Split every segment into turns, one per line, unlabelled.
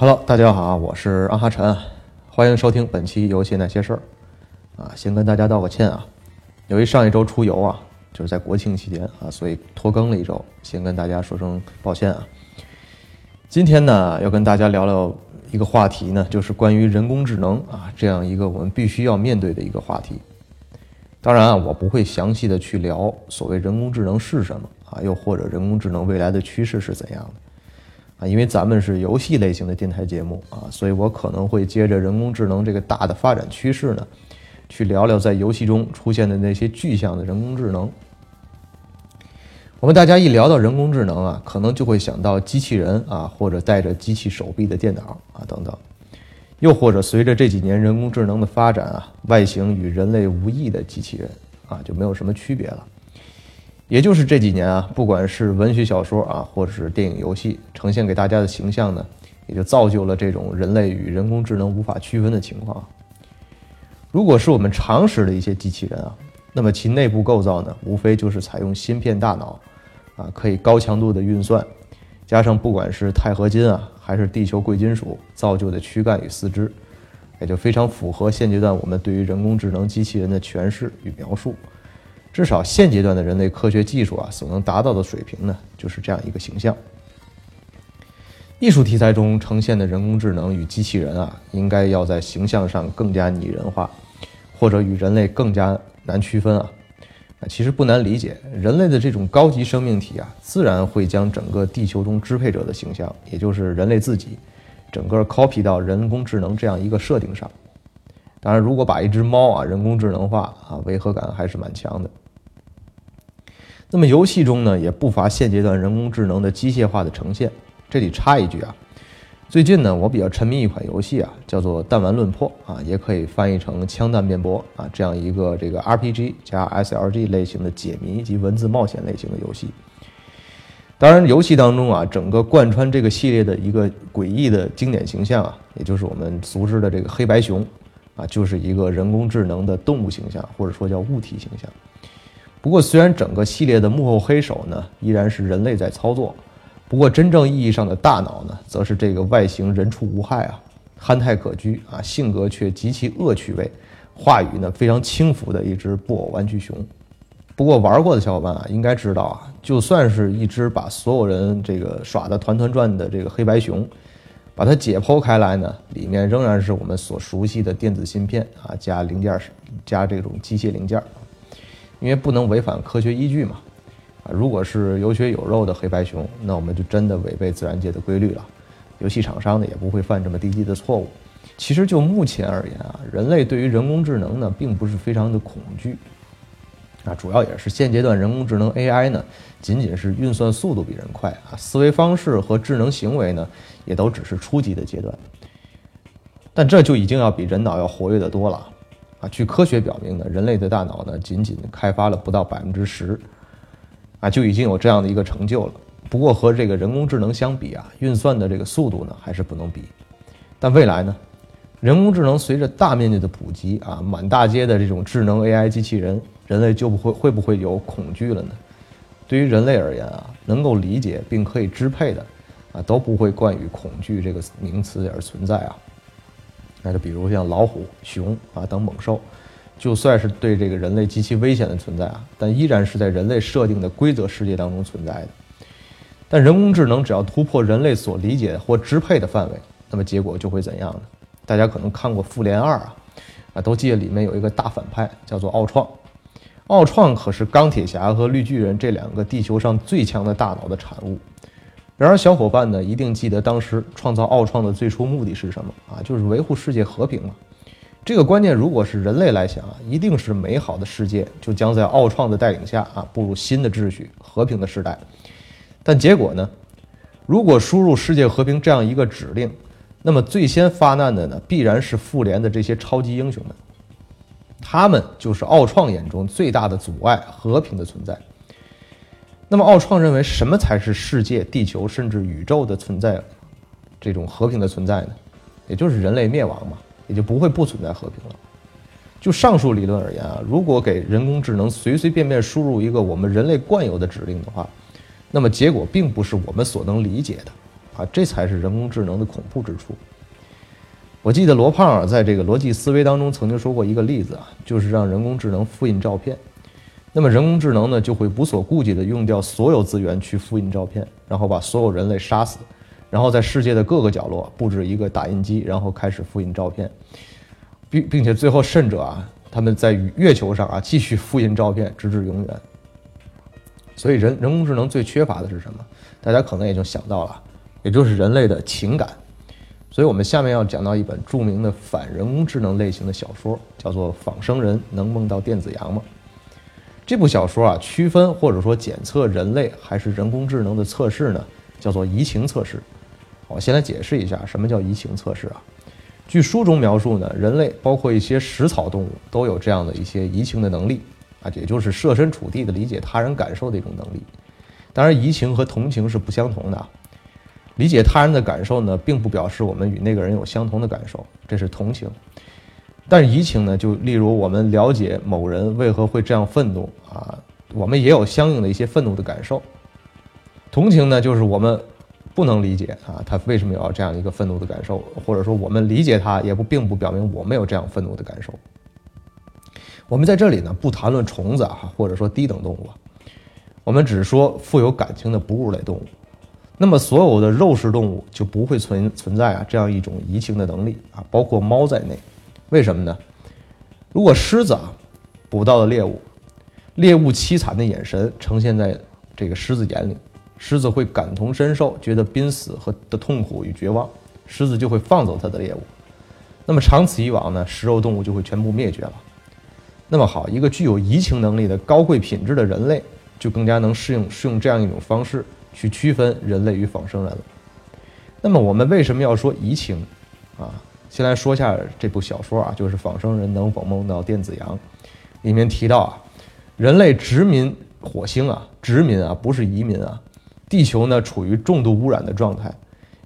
Hello，大家好，我是阿哈晨，欢迎收听本期游戏那些事儿。啊，先跟大家道个歉啊，由于上一周出游啊，就是在国庆期间啊，所以拖更了一周，先跟大家说声抱歉啊。今天呢，要跟大家聊聊一个话题呢，就是关于人工智能啊这样一个我们必须要面对的一个话题。当然啊，我不会详细的去聊所谓人工智能是什么啊，又或者人工智能未来的趋势是怎样的。啊，因为咱们是游戏类型的电台节目啊，所以我可能会接着人工智能这个大的发展趋势呢，去聊聊在游戏中出现的那些具象的人工智能。我们大家一聊到人工智能啊，可能就会想到机器人啊，或者带着机器手臂的电脑啊等等，又或者随着这几年人工智能的发展啊，外形与人类无异的机器人啊，就没有什么区别了。也就是这几年啊，不管是文学小说啊，或者是电影、游戏，呈现给大家的形象呢，也就造就了这种人类与人工智能无法区分的情况。如果是我们常识的一些机器人啊，那么其内部构造呢，无非就是采用芯片大脑，啊，可以高强度的运算，加上不管是钛合金啊，还是地球贵金属造就的躯干与四肢，也就非常符合现阶段我们对于人工智能机器人的诠释与描述。至少现阶段的人类科学技术啊，所能达到的水平呢，就是这样一个形象。艺术题材中呈现的人工智能与机器人啊，应该要在形象上更加拟人化，或者与人类更加难区分啊。啊，其实不难理解，人类的这种高级生命体啊，自然会将整个地球中支配者的形象，也就是人类自己，整个 copy 到人工智能这样一个设定上。当然，如果把一只猫啊人工智能化啊，违和感还是蛮强的。那么游戏中呢，也不乏现阶段人工智能的机械化的呈现。这里插一句啊，最近呢，我比较沉迷一款游戏啊，叫做《弹丸论破》啊，也可以翻译成“枪弹辩驳”啊，这样一个这个 RPG 加 SLG 类型的解谜及文字冒险类型的游戏。当然，游戏当中啊，整个贯穿这个系列的一个诡异的经典形象啊，也就是我们熟知的这个黑白熊。啊，就是一个人工智能的动物形象，或者说叫物体形象。不过，虽然整个系列的幕后黑手呢依然是人类在操作，不过真正意义上的大脑呢，则是这个外形人畜无害啊，憨态可掬啊，性格却极其恶趣味，话语呢非常轻浮的一只布偶玩具熊。不过玩过的小伙伴啊，应该知道啊，就算是一只把所有人这个耍得团团转的这个黑白熊。把它解剖开来呢，里面仍然是我们所熟悉的电子芯片啊，加零件加这种机械零件因为不能违反科学依据嘛，啊，如果是有血有肉的黑白熊，那我们就真的违背自然界的规律了，游戏厂商呢也不会犯这么低级的错误。其实就目前而言啊，人类对于人工智能呢，并不是非常的恐惧。啊，主要也是现阶段人工智能 AI 呢，仅仅是运算速度比人快啊，思维方式和智能行为呢，也都只是初级的阶段。但这就已经要比人脑要活跃的多了啊！据科学表明呢，人类的大脑呢，仅仅开发了不到百分之十，啊，就已经有这样的一个成就了。不过和这个人工智能相比啊，运算的这个速度呢，还是不能比。但未来呢，人工智能随着大面积的普及啊，满大街的这种智能 AI 机器人。人类就不会会不会有恐惧了呢？对于人类而言啊，能够理解并可以支配的，啊都不会冠以恐惧这个名词而存在啊。那就比如像老虎、熊啊等猛兽，就算是对这个人类极其危险的存在啊，但依然是在人类设定的规则世界当中存在的。但人工智能只要突破人类所理解或支配的范围，那么结果就会怎样呢？大家可能看过《复联二》啊，啊都记得里面有一个大反派叫做奥创。奥创可是钢铁侠和绿巨人这两个地球上最强的大脑的产物。然而，小伙伴呢一定记得当时创造奥创的最初目的是什么啊？就是维护世界和平嘛。这个观念如果是人类来想啊，一定是美好的世界就将在奥创的带领下啊步入新的秩序、和平的时代。但结果呢？如果输入“世界和平”这样一个指令，那么最先发难的呢，必然是复联的这些超级英雄们。他们就是奥创眼中最大的阻碍和平的存在。那么，奥创认为什么才是世界、地球甚至宇宙的存在？这种和平的存在呢？也就是人类灭亡嘛，也就不会不存在和平了。就上述理论而言啊，如果给人工智能随随便便输入一个我们人类惯有的指令的话，那么结果并不是我们所能理解的啊，这才是人工智能的恐怖之处。我记得罗胖在这个逻辑思维当中曾经说过一个例子啊，就是让人工智能复印照片，那么人工智能呢就会无所顾忌地用掉所有资源去复印照片，然后把所有人类杀死，然后在世界的各个角落布置一个打印机，然后开始复印照片，并并且最后甚者啊，他们在月球上啊继续复印照片，直至永远。所以人人工智能最缺乏的是什么？大家可能也就想到了，也就是人类的情感。所以我们下面要讲到一本著名的反人工智能类型的小说，叫做《仿生人能梦到电子羊吗》。这部小说啊，区分或者说检测人类还是人工智能的测试呢，叫做移情测试。我先来解释一下什么叫移情测试啊。据书中描述呢，人类包括一些食草动物都有这样的一些移情的能力啊，也就是设身处地的理解他人感受的一种能力。当然，移情和同情是不相同的。理解他人的感受呢，并不表示我们与那个人有相同的感受，这是同情。但是移情呢，就例如我们了解某人为何会这样愤怒啊，我们也有相应的一些愤怒的感受。同情呢，就是我们不能理解啊，他为什么要这样一个愤怒的感受，或者说我们理解他，也不并不表明我们有这样愤怒的感受。我们在这里呢，不谈论虫子啊，或者说低等动物，我们只说富有感情的哺乳类动物。那么，所有的肉食动物就不会存存在啊这样一种移情的能力啊，包括猫在内。为什么呢？如果狮子啊捕到了猎物，猎物凄惨的眼神呈现在这个狮子眼里，狮子会感同身受，觉得濒死和的痛苦与绝望，狮子就会放走它的猎物。那么长此以往呢，食肉动物就会全部灭绝了。那么好，一个具有移情能力的高贵品质的人类，就更加能适应适用这样一种方式。去区分人类与仿生人了。那么我们为什么要说移情？啊，先来说一下这部小说啊，就是《仿生人能否梦到电子羊》。里面提到啊，人类殖民火星啊，殖民啊，不是移民啊。地球呢处于重度污染的状态，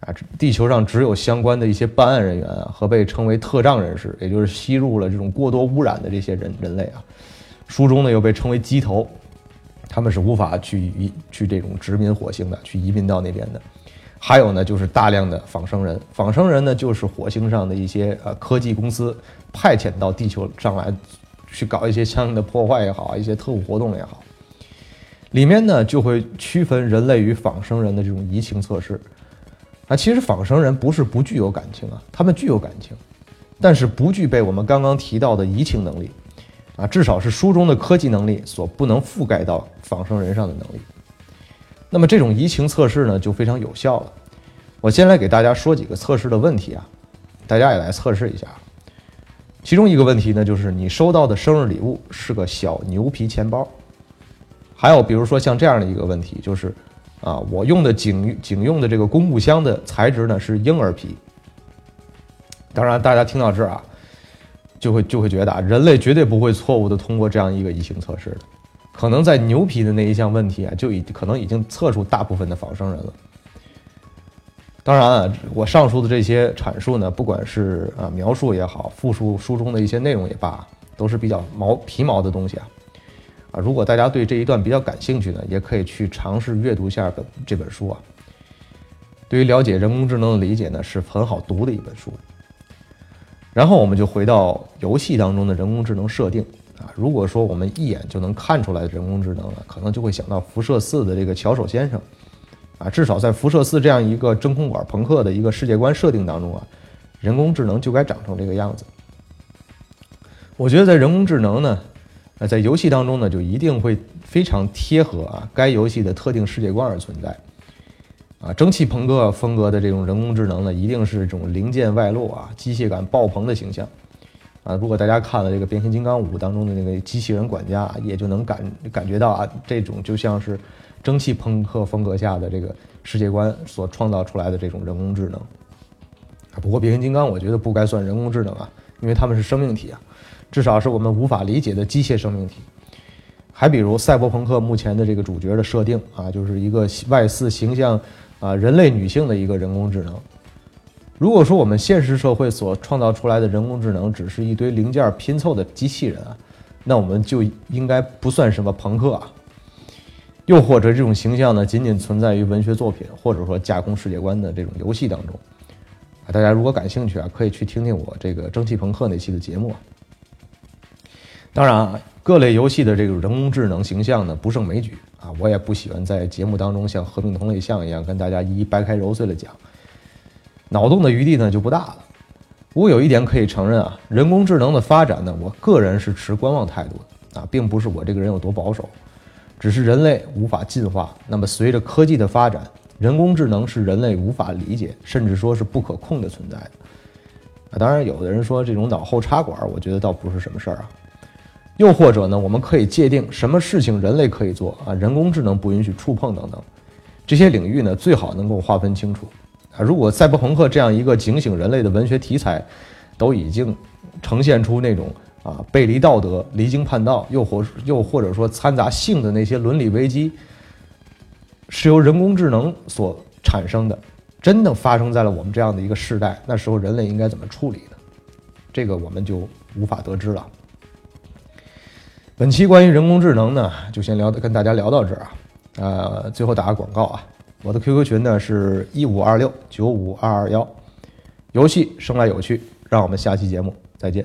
啊，地球上只有相关的一些办案人员啊和被称为特障人士，也就是吸入了这种过多污染的这些人人类啊。书中呢又被称为鸡头。他们是无法去移去这种殖民火星的，去移民到那边的。还有呢，就是大量的仿生人。仿生人呢，就是火星上的一些呃科技公司派遣到地球上来，去搞一些相应的破坏也好，一些特务活动也好。里面呢，就会区分人类与仿生人的这种移情测试。啊，其实仿生人不是不具有感情啊，他们具有感情，但是不具备我们刚刚提到的移情能力。啊，至少是书中的科技能力所不能覆盖到仿生人上的能力。那么这种移情测试呢，就非常有效了。我先来给大家说几个测试的问题啊，大家也来测试一下。其中一个问题呢，就是你收到的生日礼物是个小牛皮钱包。还有比如说像这样的一个问题，就是啊，我用的警警用的这个公务箱的材质呢是婴儿皮。当然，大家听到这儿啊。就会就会觉得啊，人类绝对不会错误的通过这样一个移形测试的，可能在牛皮的那一项问题啊，就已可能已经测出大部分的仿生人了。当然啊，我上述的这些阐述呢，不管是啊描述也好，复述书中的一些内容也罢，都是比较毛皮毛的东西啊。啊，如果大家对这一段比较感兴趣呢，也可以去尝试阅读一下本这本书啊。对于了解人工智能的理解呢，是很好读的一本书。然后我们就回到游戏当中的人工智能设定啊，如果说我们一眼就能看出来人工智能啊，可能就会想到辐射四的这个巧手先生，啊，至少在辐射四这样一个真空管朋克的一个世界观设定当中啊，人工智能就该长成这个样子。我觉得在人工智能呢，呃，在游戏当中呢，就一定会非常贴合啊该游戏的特定世界观而存在。啊，蒸汽朋克风格的这种人工智能呢，一定是这种零件外露啊，机械感爆棚的形象。啊，如果大家看了这个《变形金刚五》当中的那个机器人管家，也就能感感觉到啊，这种就像是蒸汽朋克风格下的这个世界观所创造出来的这种人工智能。啊，不过变形金刚我觉得不该算人工智能啊，因为他们是生命体啊，至少是我们无法理解的机械生命体。还比如赛博朋克目前的这个主角的设定啊，就是一个外似形象。啊，人类女性的一个人工智能。如果说我们现实社会所创造出来的人工智能只是一堆零件拼凑的机器人啊，那我们就应该不算什么朋克啊。又或者这种形象呢，仅仅存在于文学作品，或者说架空世界观的这种游戏当中。啊，大家如果感兴趣啊，可以去听听我这个蒸汽朋克那期的节目。当然啊，各类游戏的这个人工智能形象呢，不胜枚举啊，我也不喜欢在节目当中像合并同类项一样跟大家一一掰开揉碎了讲，脑洞的余地呢就不大了。不过有一点可以承认啊，人工智能的发展呢，我个人是持观望态度的啊，并不是我这个人有多保守，只是人类无法进化。那么随着科技的发展，人工智能是人类无法理解，甚至说是不可控的存在。啊，当然有的人说这种脑后插管，我觉得倒不是什么事儿啊。又或者呢，我们可以界定什么事情人类可以做啊，人工智能不允许触碰等等，这些领域呢最好能够划分清楚。啊，如果赛博朋克这样一个警醒人类的文学题材，都已经呈现出那种啊背离道德、离经叛道，又或又或者说掺杂性的那些伦理危机，是由人工智能所产生的，真的发生在了我们这样的一个时代，那时候人类应该怎么处理呢？这个我们就无法得知了。本期关于人工智能呢，就先聊跟大家聊到这儿啊。呃，最后打个广告啊。我的 QQ 群呢是一五二六九五二二幺，游戏生来有趣，让我们下期节目再见。